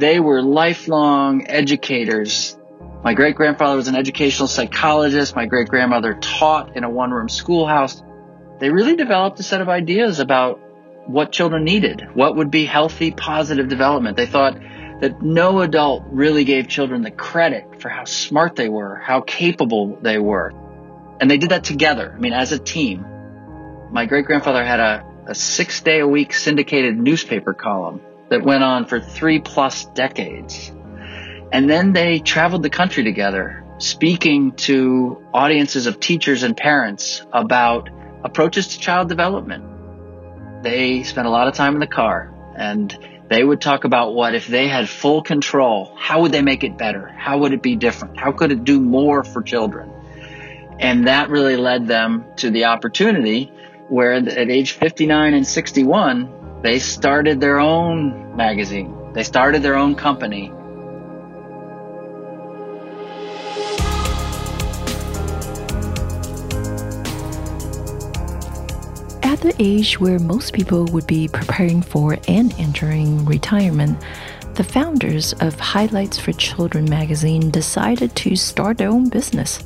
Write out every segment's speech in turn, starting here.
They were lifelong educators. My great grandfather was an educational psychologist. My great grandmother taught in a one room schoolhouse. They really developed a set of ideas about what children needed, what would be healthy, positive development. They thought that no adult really gave children the credit for how smart they were, how capable they were. And they did that together. I mean, as a team. My great grandfather had a, a six day a week syndicated newspaper column that went on for three plus decades. And then they traveled the country together, speaking to audiences of teachers and parents about approaches to child development. They spent a lot of time in the car and they would talk about what if they had full control, how would they make it better? How would it be different? How could it do more for children? And that really led them to the opportunity where at age 59 and 61, they started their own magazine. They started their own company At the age where most people would be preparing for and entering retirement, the founders of Highlights for Children magazine decided to start their own business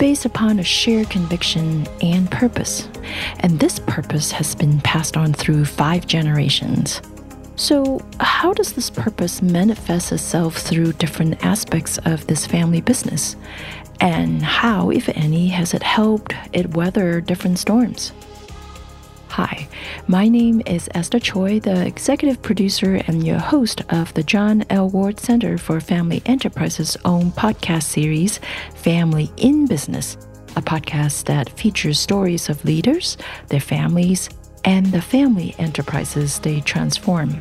based upon a shared conviction and purpose. And this purpose has been passed on through five generations. So, how does this purpose manifest itself through different aspects of this family business? And how, if any, has it helped it weather different storms? Hi, my name is Esther Choi, the executive producer and your host of the John L. Ward Center for Family Enterprises' own podcast series, Family in Business, a podcast that features stories of leaders, their families, and the family enterprises they transform.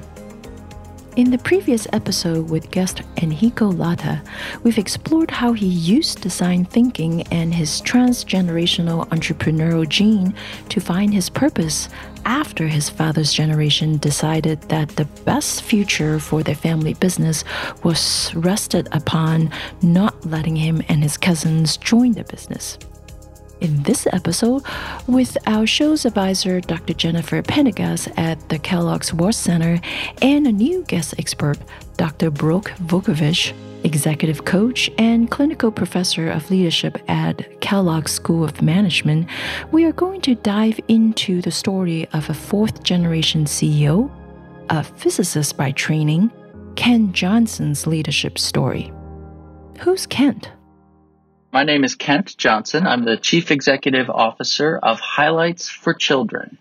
In the previous episode with guest Enrico Lata, we've explored how he used design thinking and his transgenerational entrepreneurial gene to find his purpose after his father's generation decided that the best future for their family business was rested upon not letting him and his cousins join the business in this episode with our show's advisor, Dr. Jennifer Pendergast at the Kellogg's Ward Center, and a new guest expert, Dr. Brooke Vukovich, executive coach and clinical professor of leadership at Kellogg School of Management, we are going to dive into the story of a fourth generation CEO, a physicist by training, Kent Johnson's leadership story. Who's Kent? My name is Kent Johnson. I'm the Chief Executive Officer of Highlights for Children.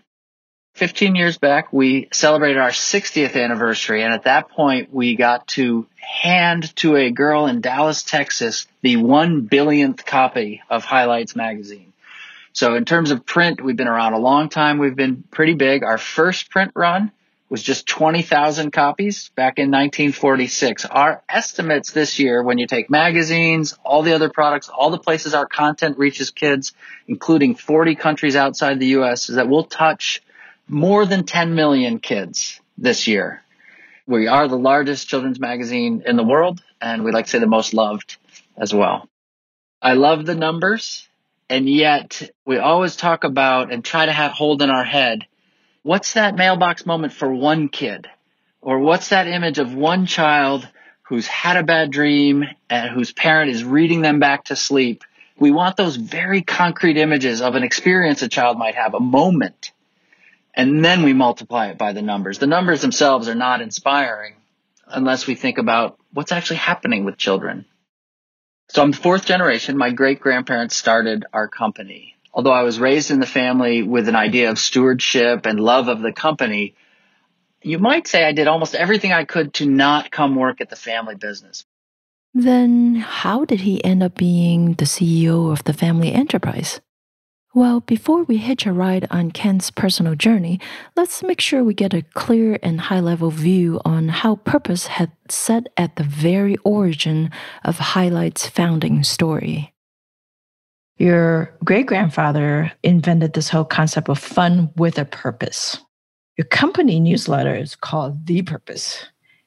15 years back, we celebrated our 60th anniversary, and at that point, we got to hand to a girl in Dallas, Texas, the one billionth copy of Highlights magazine. So in terms of print, we've been around a long time. We've been pretty big. Our first print run was just 20,000 copies back in 1946. Our estimates this year, when you take magazines, all the other products, all the places our content reaches kids, including 40 countries outside the U.S., is that we'll touch more than 10 million kids this year. We are the largest children's magazine in the world, and we like to say the most loved as well. I love the numbers, and yet we always talk about and try to have hold in our head what's that mailbox moment for one kid? Or what's that image of one child who's had a bad dream and whose parent is reading them back to sleep? We want those very concrete images of an experience a child might have, a moment. And then we multiply it by the numbers. The numbers themselves are not inspiring unless we think about what's actually happening with children. So I'm the fourth generation. My great grandparents started our company although I was raised in the family with an idea of stewardship and love of the company, you might say I did almost everything I could to not come work at the family business. Then, how did he end up being the CEO of the family enterprise? Well, before we hitch a ride on Kent's personal journey, let's make sure we get a clear and high level view on how purpose had set at the very origin of Highlight's founding story your great grandfather invented this whole concept of fun with a purpose. Your company newsletter is called The Purpose.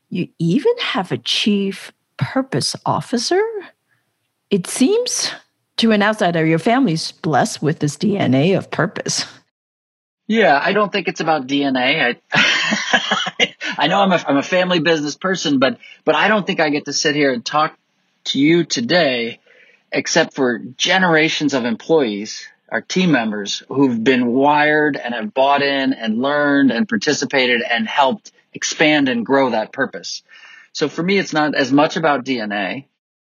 You even have a chief purpose officer? It seems to an outsider, your family's blessed with this DNA of purpose. Yeah, I don't think it's about DNA. I, I know I'm a, I'm a family business person, but but I don't think I get to sit here and talk to you today, except for generations of employees, our team members who've been wired and have bought in and learned and participated and helped expand and grow that purpose. So for me, it's not as much about DNA,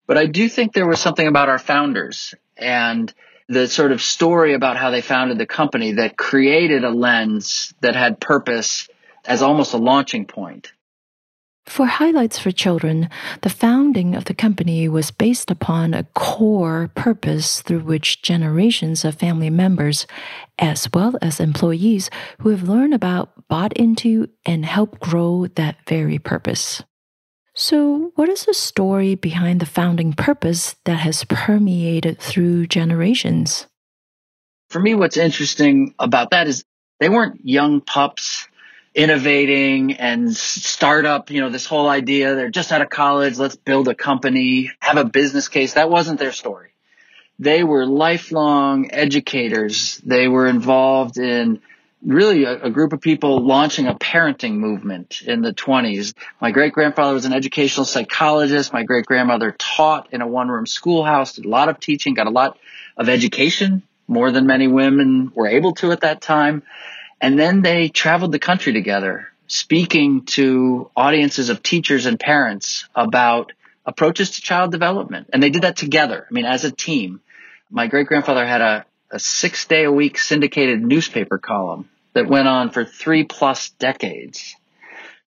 but I do think there was something about our founders and the sort of story about how they founded the company that created a lens that had purpose as almost a launching point. For Highlights for Children, the founding of the company was based upon a core purpose through which generations of family members, as well as employees who have learned about, bought into, and helped grow that very purpose. So, what is the story behind the founding purpose that has permeated through generations? For me, what's interesting about that is they weren't young pups innovating and startup, you know, this whole idea. They're just out of college. Let's build a company, have a business case. That wasn't their story. They were lifelong educators. They were involved in really a, a, group of people launching a parenting movement in the 20s. My great grandfather was an educational psychologist. My great grandmother taught in a one room schoolhouse, did a lot of teaching, got a lot of education, more than many women were able to at that time. And then they traveled the country together, speaking to audiences of teachers and parents about approaches to child development. And they did that together. I mean, as a team. My great grandfather had a a six day a week syndicated newspaper column that went on for three plus decades.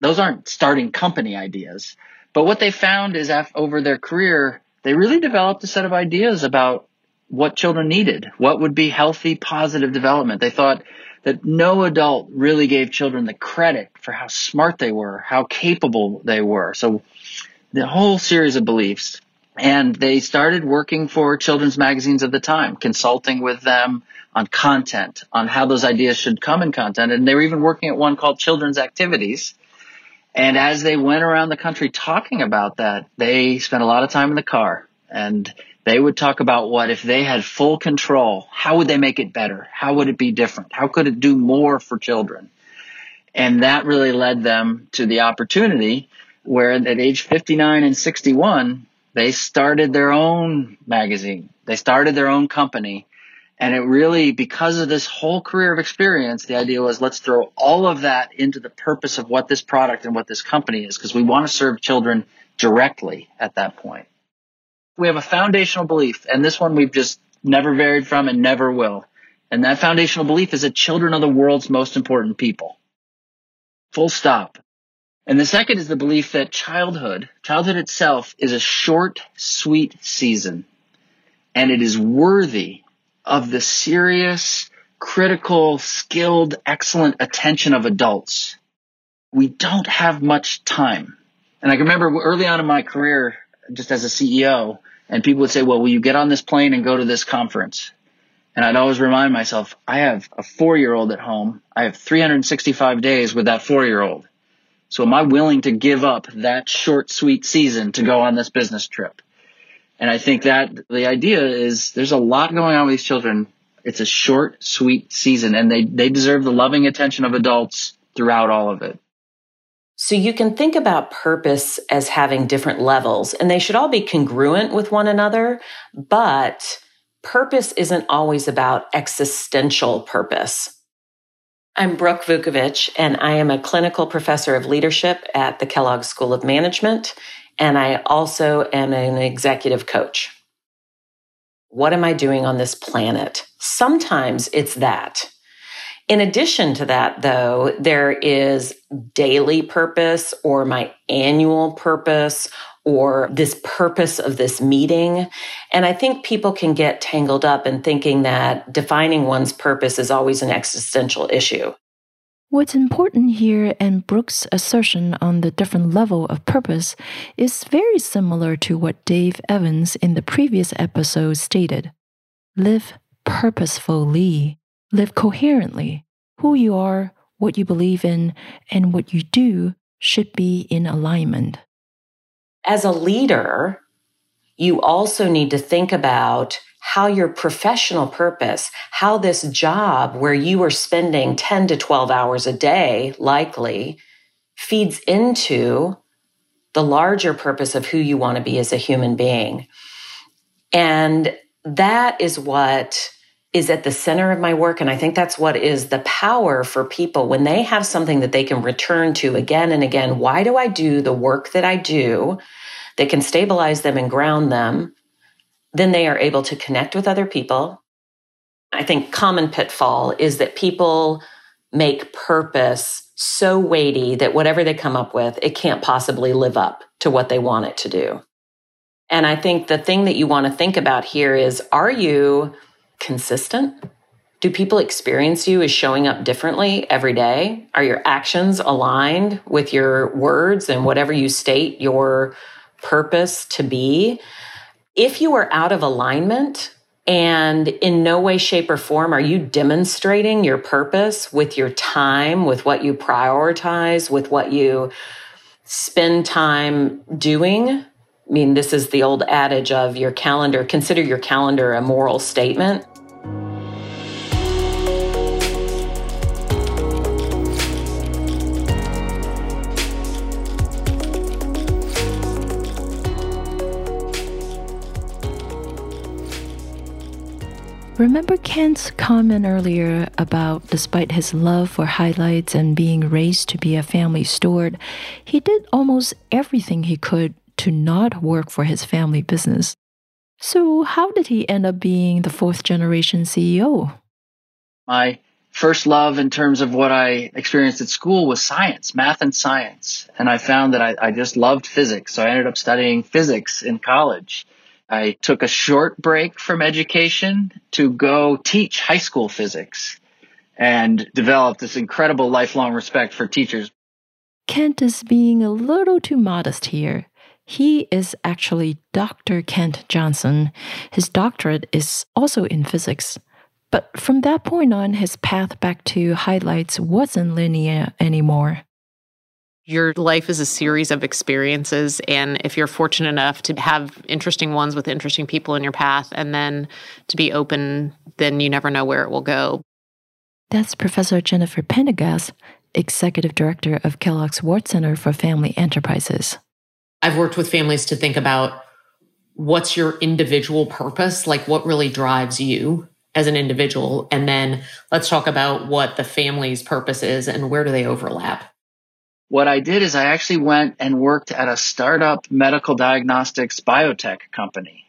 Those aren't starting company ideas, but what they found is over their career, they really developed a set of ideas about what children needed, what would be healthy, positive development. They thought that no adult really gave children the credit for how smart they were, how capable they were. So the whole series of beliefs and they started working for children's magazines of the time, consulting with them on content, on how those ideas should come in content. And they were even working at one called Children's Activities. And as they went around the country talking about that, they spent a lot of time in the car and they would talk about what if they had full control, how would they make it better? How would it be different? How could it do more for children? And that really led them to the opportunity where at age 59 and 61, they started their own magazine. They started their own company. And it really, because of this whole career of experience, the idea was let's throw all of that into the purpose of what this product and what this company is, because we want to serve children directly at that point. We have a foundational belief, and this one we've just never varied from and never will. And that foundational belief is that children are the world's most important people. Full stop. And the second is the belief that childhood, childhood itself is a short, sweet season. And it is worthy of the serious, critical, skilled, excellent attention of adults. We don't have much time. And I can remember early on in my career, just as a CEO, and people would say, well, will you get on this plane and go to this conference? And I'd always remind myself, I have a four year old at home. I have 365 days with that four year old. So am I willing to give up that short, sweet season to go on this business trip? And I think that the idea is there's a lot going on with these children. It's a short, sweet season and they, they deserve the loving attention of adults throughout all of it. So you can think about purpose as having different levels and they should all be congruent with one another, but purpose isn't always about existential purpose. I'm Brooke Vukovich, and I am a clinical professor of leadership at the Kellogg School of Management, and I also am an executive coach. What am I doing on this planet? Sometimes it's that. In addition to that, though, there is daily purpose or my annual purpose or this purpose of this meeting. And I think people can get tangled up in thinking that defining one's purpose is always an existential issue. What's important here and Brooke's assertion on the different level of purpose is very similar to what Dave Evans in the previous episode stated. Live purposefully, live coherently. Who you are, what you believe in, and what you do should be in alignment as a leader, you also need to think about how your professional purpose, how this job where you are spending 10 to 12 hours a day, likely, feeds into the larger purpose of who you want to be as a human being. And that is what is at the center of my work. And I think that's what is the power for people when they have something that they can return to again and again. Why do I do the work that I do that can stabilize them and ground them? Then they are able to connect with other people. I think common pitfall is that people make purpose so weighty that whatever they come up with, it can't possibly live up to what they want it to do. And I think the thing that you want to think about here is are you consistent? Do people experience you as showing up differently every day? Are your actions aligned with your words and whatever you state your purpose to be? If you are out of alignment, and in no way, shape, or form are you demonstrating your purpose with your time, with what you prioritize, with what you spend time doing. I mean, this is the old adage of your calendar, consider your calendar a moral statement. Remember Kent's comment earlier about despite his love for highlights and being raised to be a family steward, he did almost everything he could to not work for his family business. So, how did he end up being the fourth generation CEO? My first love in terms of what I experienced at school was science, math and science. And I found that I, I just loved physics. So I ended up studying physics in college. I took a short break from education to go teach high school physics and developed this incredible lifelong respect for teachers. Kent is being a little too modest here. He is actually Dr. Kent Johnson. His doctorate is also in physics. But from that point on, his path back to highlights wasn't linear anymore your life is a series of experiences. And if you're fortunate enough to have interesting ones with interesting people in your path and then to be open, then you never know where it will go. That's Professor Jennifer Pendergast, Executive Director of Kellogg's Ward Center for Family Enterprises. I've worked with families to think about what's your individual purpose, like what really drives you as an individual. And then let's talk about what the family's purpose is and where do they overlap what I did is I actually went and worked at a startup medical diagnostics biotech company.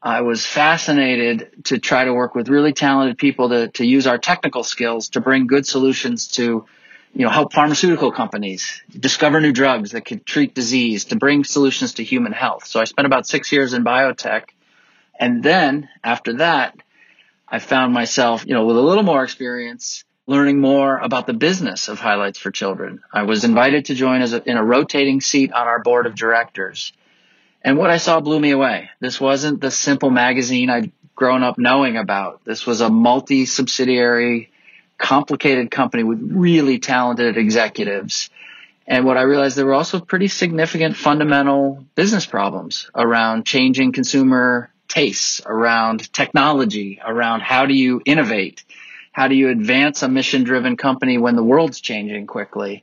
I was fascinated to try to work with really talented people to, to use our technical skills to bring good solutions to, you know, help pharmaceutical companies discover new drugs that could treat disease, to bring solutions to human health. So I spent about six years in biotech. And then after that, I found myself, you know, with a little more experience learning more about the business of Highlights for Children. I was invited to join as a, in a rotating seat on our board of directors. And what I saw blew me away. This wasn't the simple magazine I'd grown up knowing about. This was a multi subsidiary, complicated company with really talented executives. And what I realized there were also pretty significant fundamental business problems around changing consumer tastes, around technology, around how do you innovate how do you advance a mission driven company when the world's changing quickly?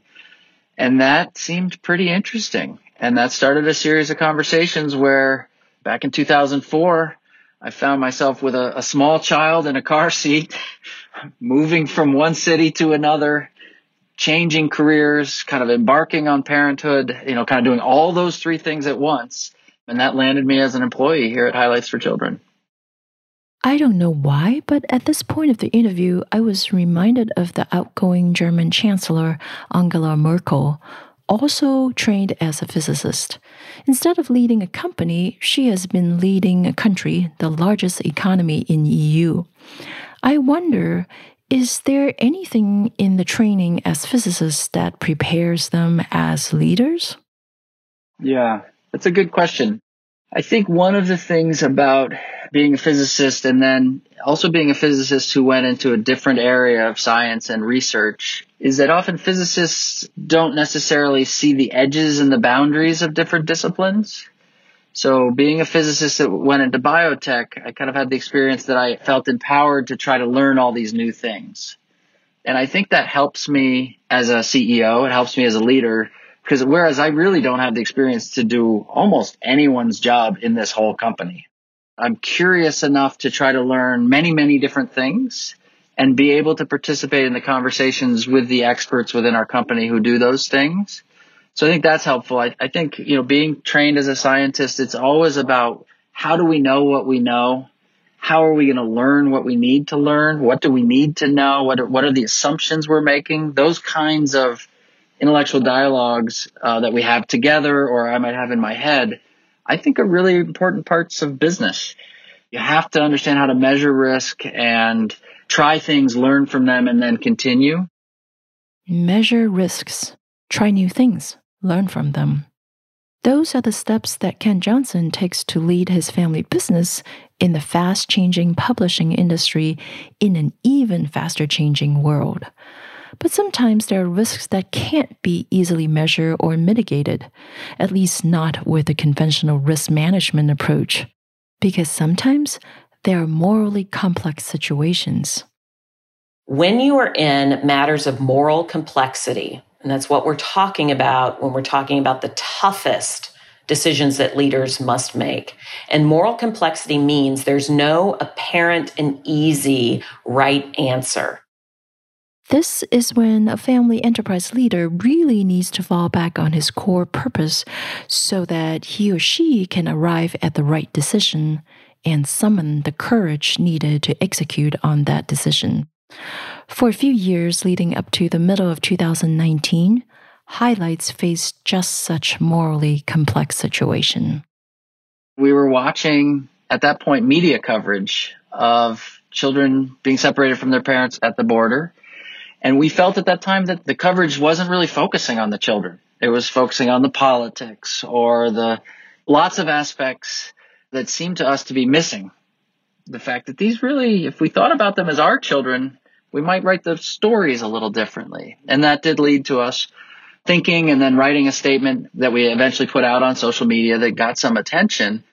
And that seemed pretty interesting. And that started a series of conversations where back in 2004, I found myself with a, a small child in a car seat, moving from one city to another, changing careers, kind of embarking on parenthood, you know, kind of doing all those three things at once. And that landed me as an employee here at Highlights for Children. I don't know why, but at this point of the interview, I was reminded of the outgoing German Chancellor Angela Merkel, also trained as a physicist. Instead of leading a company, she has been leading a country, the largest economy in EU. I wonder, is there anything in the training as physicists that prepares them as leaders? Yeah, that's a good question. I think one of the things about being a physicist and then also being a physicist who went into a different area of science and research is that often physicists don't necessarily see the edges and the boundaries of different disciplines. So being a physicist that went into biotech, I kind of had the experience that I felt empowered to try to learn all these new things. And I think that helps me as a CEO. It helps me as a leader because whereas I really don't have the experience to do almost anyone's job in this whole company, I'm curious enough to try to learn many, many different things and be able to participate in the conversations with the experts within our company who do those things. So I think that's helpful. I, I think, you know, being trained as a scientist, it's always about how do we know what we know? How are we going to learn what we need to learn? What do we need to know? What are, what are the assumptions we're making? Those kinds of intellectual dialogues uh, that we have together or I might have in my head, I think are really important parts of business. You have to understand how to measure risk and try things, learn from them, and then continue. Measure risks, try new things, learn from them. Those are the steps that Kent Johnson takes to lead his family business in the fast changing publishing industry in an even faster changing world. But sometimes there are risks that can't be easily measured or mitigated, at least not with a conventional risk management approach, because sometimes there are morally complex situations. When you are in matters of moral complexity, and that's what we're talking about when we're talking about the toughest decisions that leaders must make. And moral complexity means there's no apparent and easy right answer. This is when a family enterprise leader really needs to fall back on his core purpose so that he or she can arrive at the right decision and summon the courage needed to execute on that decision. For a few years leading up to the middle of 2019, Highlights faced just such morally complex situation. We were watching at that point media coverage of children being separated from their parents at the border. And we felt at that time that the coverage wasn't really focusing on the children. It was focusing on the politics or the lots of aspects that seemed to us to be missing. The fact that these really, if we thought about them as our children, we might write the stories a little differently. And that did lead to us thinking and then writing a statement that we eventually put out on social media that got some attention.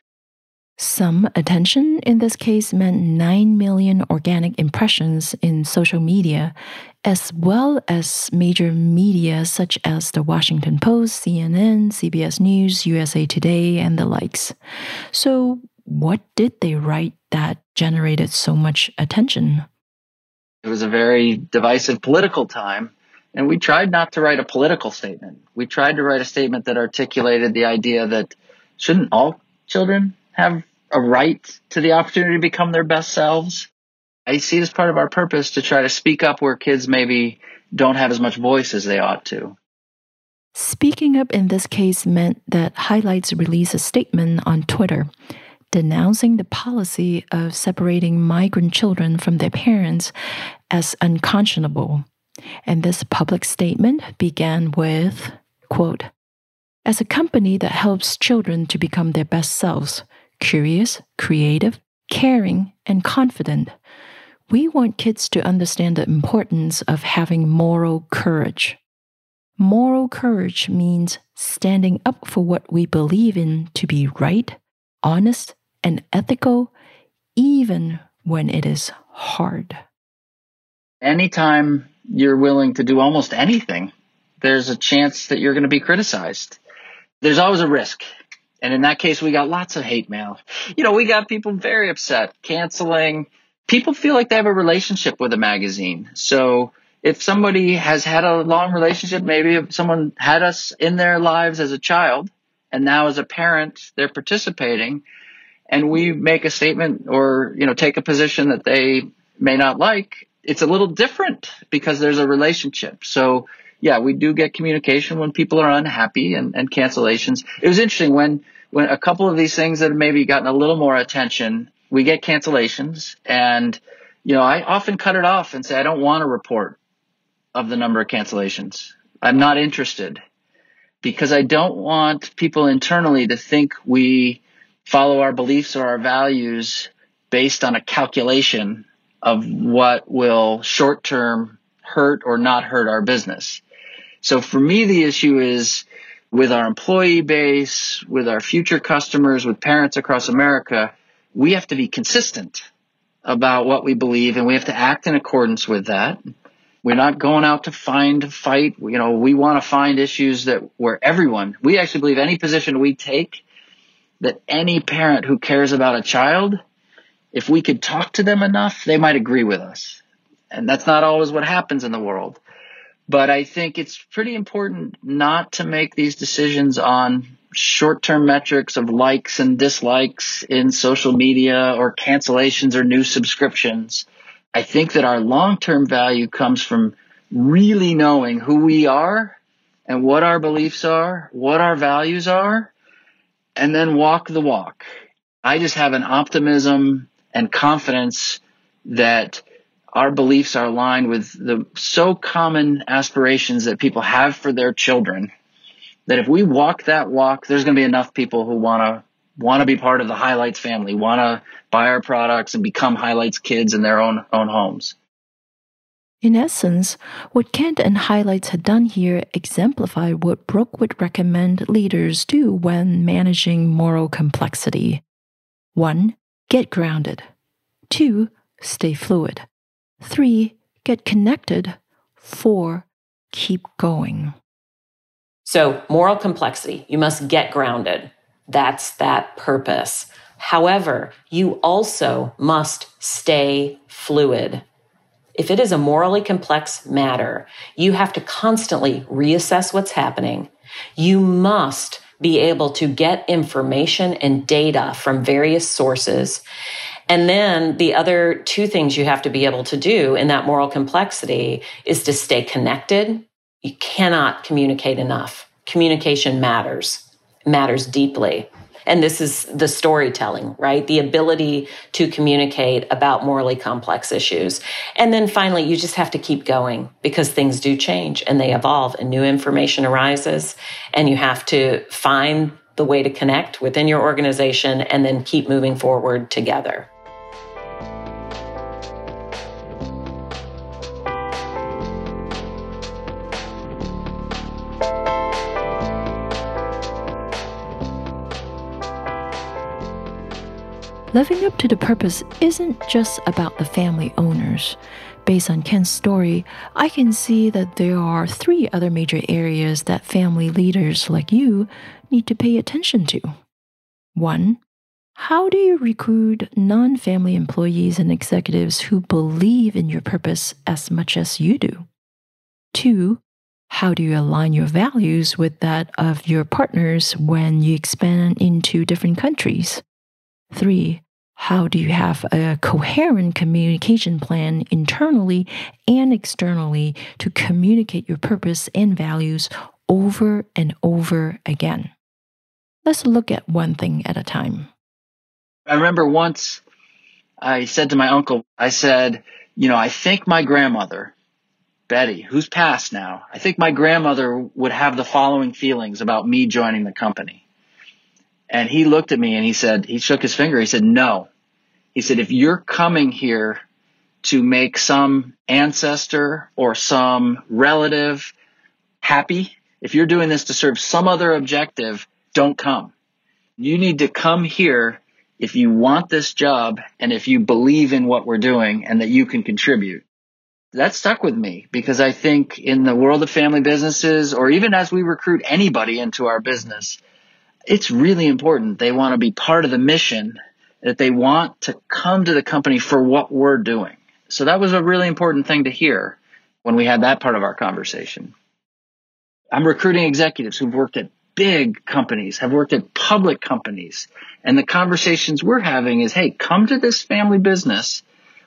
Some attention in this case meant 9 million organic impressions in social media, as well as major media such as the Washington Post, CNN, CBS News, USA Today, and the likes. So, what did they write that generated so much attention? It was a very divisive political time. And we tried not to write a political statement. We tried to write a statement that articulated the idea that shouldn't all children have a right to the opportunity to become their best selves? I see it as part of our purpose to try to speak up where kids maybe don't have as much voice as they ought to. Speaking up in this case meant that Highlights released a statement on Twitter denouncing the policy of separating migrant children from their parents as unconscionable. And this public statement began with, quote, As a company that helps children to become their best selves, curious, creative, caring, and confident, we want kids to understand the importance of having moral courage. Moral courage means standing up for what we believe in to be right, honest, and ethical, even when it is hard. Anytime you're willing to do almost anything, there's a chance that you're going to be criticized. There's always a risk. And in that case, we got lots of hate mail. You know, we got people very upset, canceling. People feel like they have a relationship with a magazine. So if somebody has had a long relationship, maybe if someone had us in their lives as a child and now as a parent, they're participating and we make a statement or, you know, take a position that they may not like, it's a little different because there's a relationship. So yeah, we do get communication when people are unhappy and, and cancellations. It was interesting when, when a couple of these things that have maybe gotten a little more attention, we get cancellations and, you know, I often cut it off and say, I don't want a report of the number of cancellations. I'm not interested because I don't want people internally to think we follow our beliefs or our values based on a calculation of what will short term hurt or not hurt our business. So for me, the issue is with our employee base, with our future customers, with parents across America, we have to be consistent about what we believe and we have to act in accordance with that. We're not going out to find fight. You know, we want to find issues that where everyone, we actually believe any position we take that any parent who cares about a child, if we could talk to them enough, they might agree with us. And that's not always what happens in the world. But I think it's pretty important not to make these decisions on short term metrics of likes and dislikes in social media or cancellations or new subscriptions. I think that our long term value comes from really knowing who we are and what our beliefs are, what our values are, and then walk the walk. I just have an optimism and confidence that our beliefs are aligned with the so common aspirations that people have for their children that if we walk that walk, there's going to be enough people who want to want to be part of the highlights family, want to buy our products and become highlights kids in their own own homes. In essence, what Kent and Highlights had done here exemplify what Brooke would recommend leaders do when managing moral complexity. 1. Get grounded. 2. Stay fluid. 3. Get connected. 4. Keep going. So, moral complexity, you must get grounded. That's that purpose. However, you also must stay fluid. If it is a morally complex matter, you have to constantly reassess what's happening. You must be able to get information and data from various sources and then the other two things you have to be able to do in that moral complexity is to stay connected. You cannot communicate enough. Communication matters, matters deeply. And this is the storytelling, right? The ability to communicate about morally complex issues. And then finally, you just have to keep going because things do change and they evolve and new information arises. And you have to find the way to connect within your organization and then keep moving forward together. Living up to the purpose isn't just about the family owners. Based on Kent's story, I can see that there are three other major areas that family leaders like you need to pay attention to. One, how do you recruit non family employees and executives who believe in your purpose as much as you do? Two, how do you align your values with that of your partners when you expand into different countries? Three, how do you have a coherent communication plan internally and externally to communicate your purpose and values over and over again? Let's look at one thing at a time. I remember once I said to my uncle, I said, you know, I think my grandmother, Betty, who's passed now, I think my grandmother would have the following feelings about me joining the company. And he looked at me and he said, he shook his finger. He said, no. He said, if you're coming here to make some ancestor or some relative happy, if you're doing this to serve some other objective, don't come. You need to come here if you want this job and if you believe in what we're doing and that you can contribute. That stuck with me because I think in the world of family businesses or even as we recruit anybody into our business, it's really important. They want to be part of the mission, that they want to come to the company for what we're doing. So that was a really important thing to hear when we had that part of our conversation. I'm recruiting executives who've worked at big companies, have worked at public companies. And the conversations we're having is, hey, come to this family business.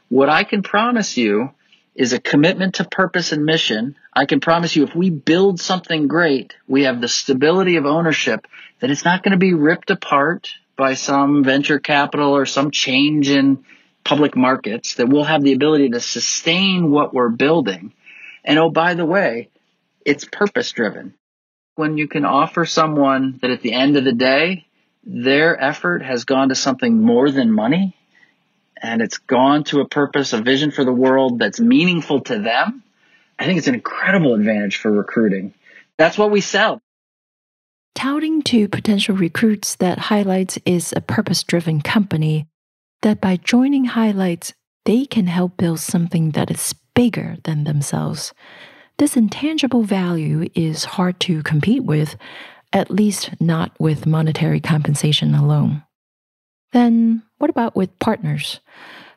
What I can promise you is a commitment to purpose and mission. I can promise you if we build something great, we have the stability of ownership that it's not going to be ripped apart by some venture capital or some change in public markets, that we'll have the ability to sustain what we're building. And oh, by the way, it's purpose driven. When you can offer someone that at the end of the day, their effort has gone to something more than money, and it's gone to a purpose, a vision for the world that's meaningful to them, I think it's an incredible advantage for recruiting. That's what we sell. touting to potential recruits that Highlights is a purpose driven company, that by joining Highlights, they can help build something that is bigger than themselves. This intangible value is hard to compete with, at least not with monetary compensation alone. Then, what about with partners?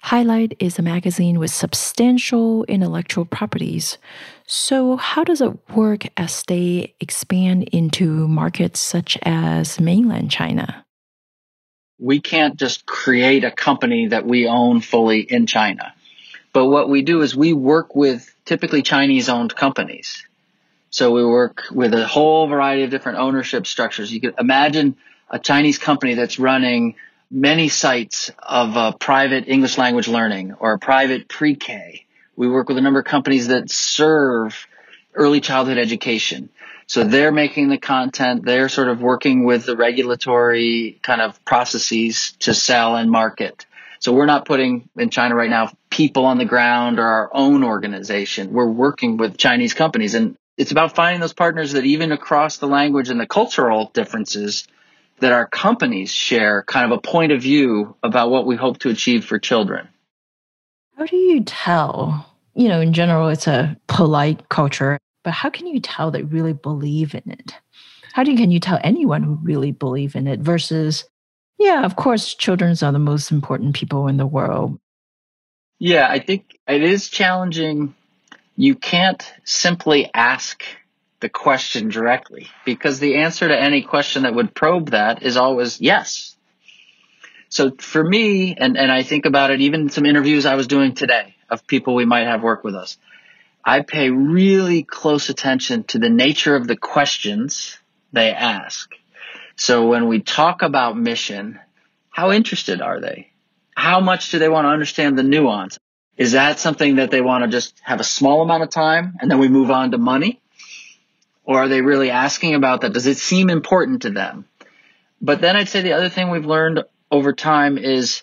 Highlight is a magazine with substantial intellectual properties. So, how does it work as they expand into markets such as mainland China? We can't just create a company that we own fully in China. But what we do is we work with typically Chinese owned companies. So we work with a whole variety of different ownership structures. You could imagine a Chinese company that's running many sites of uh, private English language learning or private pre-K. We work with a number of companies that serve early childhood education. So they're making the content. They're sort of working with the regulatory kind of processes to sell and market. So we're not putting in China right now people on the ground or our own organization. We're working with Chinese companies and it's about finding those partners that even across the language and the cultural differences that our companies share kind of a point of view about what we hope to achieve for children. How do you tell? You know, in general, it's a polite culture, but how can you tell they really believe in it? How do you, can you tell anyone who really believe in it versus, yeah, of course, children are the most important people in the world. Yeah, I think it is challenging. You can't simply ask the question directly because the answer to any question that would probe that is always yes. So for me, and, and I think about it even some interviews I was doing today of people we might have work with us, I pay really close attention to the nature of the questions they ask. So when we talk about mission, how interested are they? How much do they want to understand the nuance? Is that something that they want to just have a small amount of time and then we move on to money? Or are they really asking about that? Does it seem important to them? But then I'd say the other thing we've learned over time is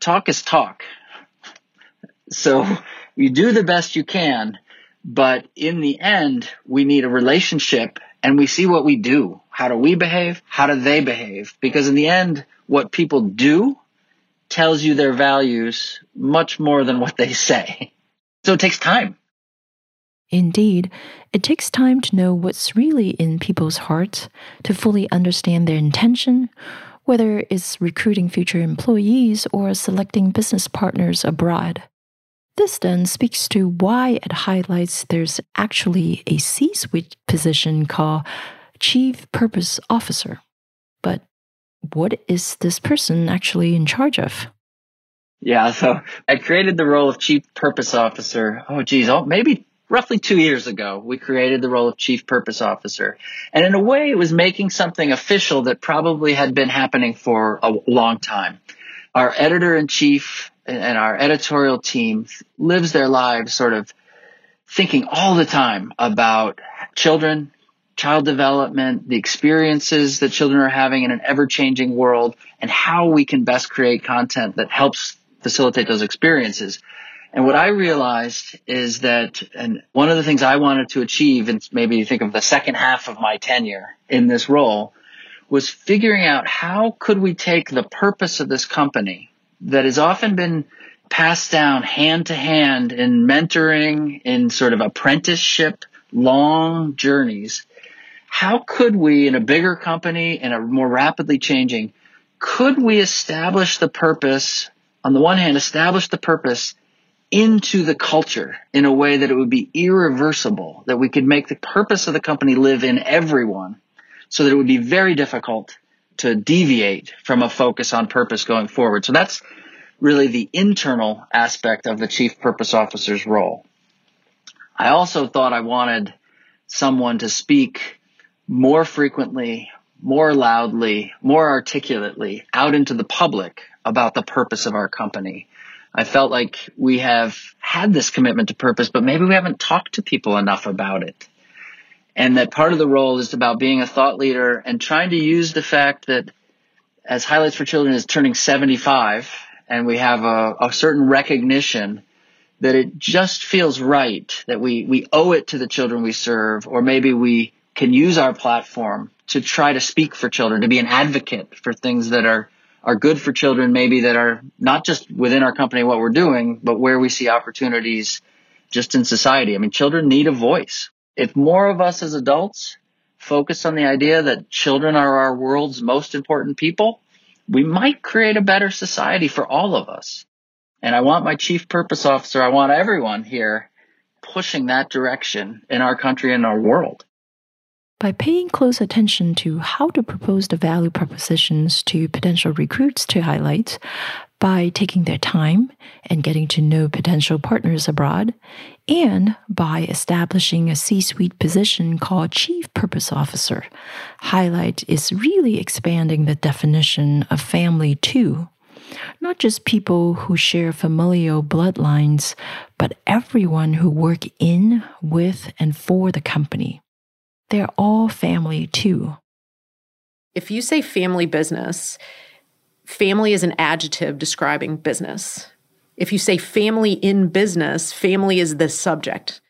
talk is talk. So you do the best you can, but in the end, we need a relationship and we see what we do. How do we behave? How do they behave? Because in the end, what people do tells you their values much more than what they say. So it takes time. Indeed, it takes time to know what's really in people's hearts, to fully understand their intention, whether it's recruiting future employees or selecting business partners abroad. This then speaks to why it highlights there's actually a C suite position called Chief Purpose Officer. But what is this person actually in charge of? Yeah, so I created the role of Chief Purpose Officer. Oh, geez, oh, maybe roughly two years ago, we created the role of chief purpose officer. And in a way, it was making something official that probably had been happening for a long time. Our editor in chief and our editorial team lives their lives sort of thinking all the time about children, child development, the experiences that children are having in an ever changing world, and how we can best create content that helps facilitate those experiences. And what I realized is that, and one of the things I wanted to achieve, and maybe think of the second half of my tenure in this role, was figuring out how could we take the purpose of this company that has often been passed down hand to hand in mentoring, in sort of apprenticeship, long journeys. How could we, in a bigger company, in a more rapidly changing, could we establish the purpose, on the one hand, establish the purpose into the culture in a way that it would be irreversible, that we could make the purpose of the company live in everyone so that it would be very difficult to deviate from a focus on purpose going forward. So that's really the internal aspect of the chief purpose officer's role. I also thought I wanted someone to speak more frequently, more loudly, more articulately out into the public about the purpose of our company I felt like we have had this commitment to purpose, but maybe we haven't talked to people enough about it. And that part of the role is about being a thought leader and trying to use the fact that as Highlights for Children is turning 75 and we have a, a certain recognition that it just feels right that we, we owe it to the children we serve, or maybe we can use our platform to try to speak for children, to be an advocate for things that are are good for children, maybe that are not just within our company what we're doing, but where we see opportunities just in society. I mean, children need a voice. If more of us as adults focus on the idea that children are our world's most important people, we might create a better society for all of us. And I want my chief purpose officer, I want everyone here pushing that direction in our country and our world. By paying close attention to how to propose the value propositions to potential recruits to highlight, by taking their time and getting to know potential partners abroad, and by establishing a C suite position called Chief Purpose Officer, Highlight is really expanding the definition of family too. Not just people who share familial bloodlines, but everyone who work in, with, and for the company. They're all family too. If you say family business, family is an adjective describing business. If you say family in business, family is the subject.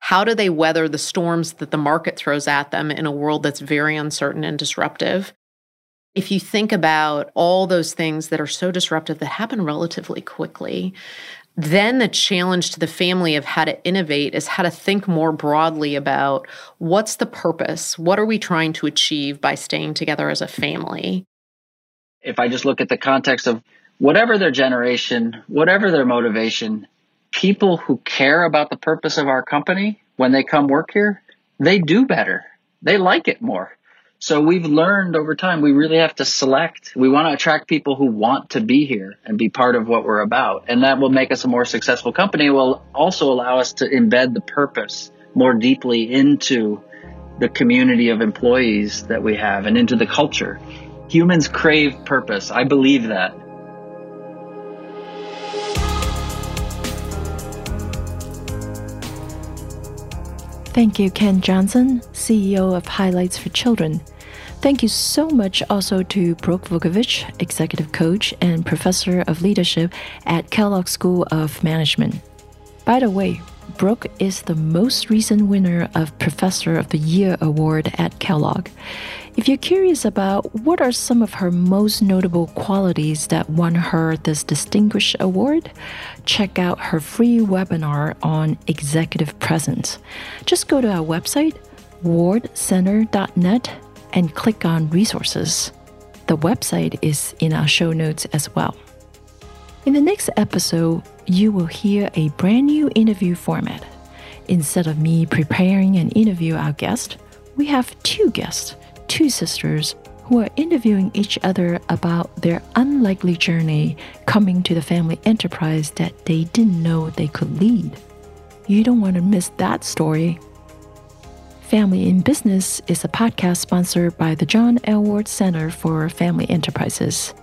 How do they weather the storms that the market throws at them in a world that's very uncertain and disruptive? If you think about all those things that are so disruptive that happen relatively quickly, then the challenge to the family of how to innovate is how to think more broadly about what's the purpose? What are we trying to achieve by staying together as a family? If I just look at the context of whatever their generation, whatever their motivation, people who care about the purpose of our company when they come work here, they do better. They like it more. So we've learned over time we really have to select. We want to attract people who want to be here and be part of what we're about. And that will make us a more successful company. It will also allow us to embed the purpose more deeply into the community of employees that we have and into the culture. Humans crave purpose. I believe that. Thank you, Kent Johnson, CEO of Highlights for Children. Thank you so much also to Brooke Vuckovic, Executive Coach and Professor of Leadership at Kellogg School of Management. By the way, Brooke is the most recent winner of Professor of the Year award at Kellogg. If you're curious about what are some of her most notable qualities that won her this distinguished award, check out her free webinar on executive presence. Just go to our website, wardcenter.net, and click on resources. The website is in our show notes as well. In the next episode, you will hear a brand new interview format. Instead of me preparing an interview our guest, we have two guests two sisters who are interviewing each other about their unlikely journey coming to the family enterprise that they didn't know they could lead. You don't want to miss that story. Family in Business is a podcast sponsored by the John L. Ward Center for Family Enterprises.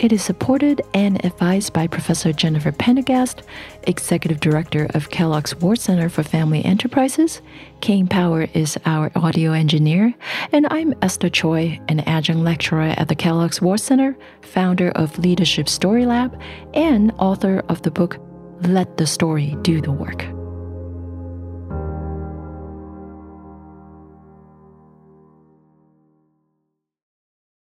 It is supported and advised by Professor Jennifer Pendergast, Executive Director of Kellogg's Ward Center for Family Enterprises. Kane Power is our audio engineer, and I'm Esther Choy, an adjunct lecturer at the Kellogg's Ward Center, founder of Leadership Story Lab, and author of the book Let the Story Do the Work.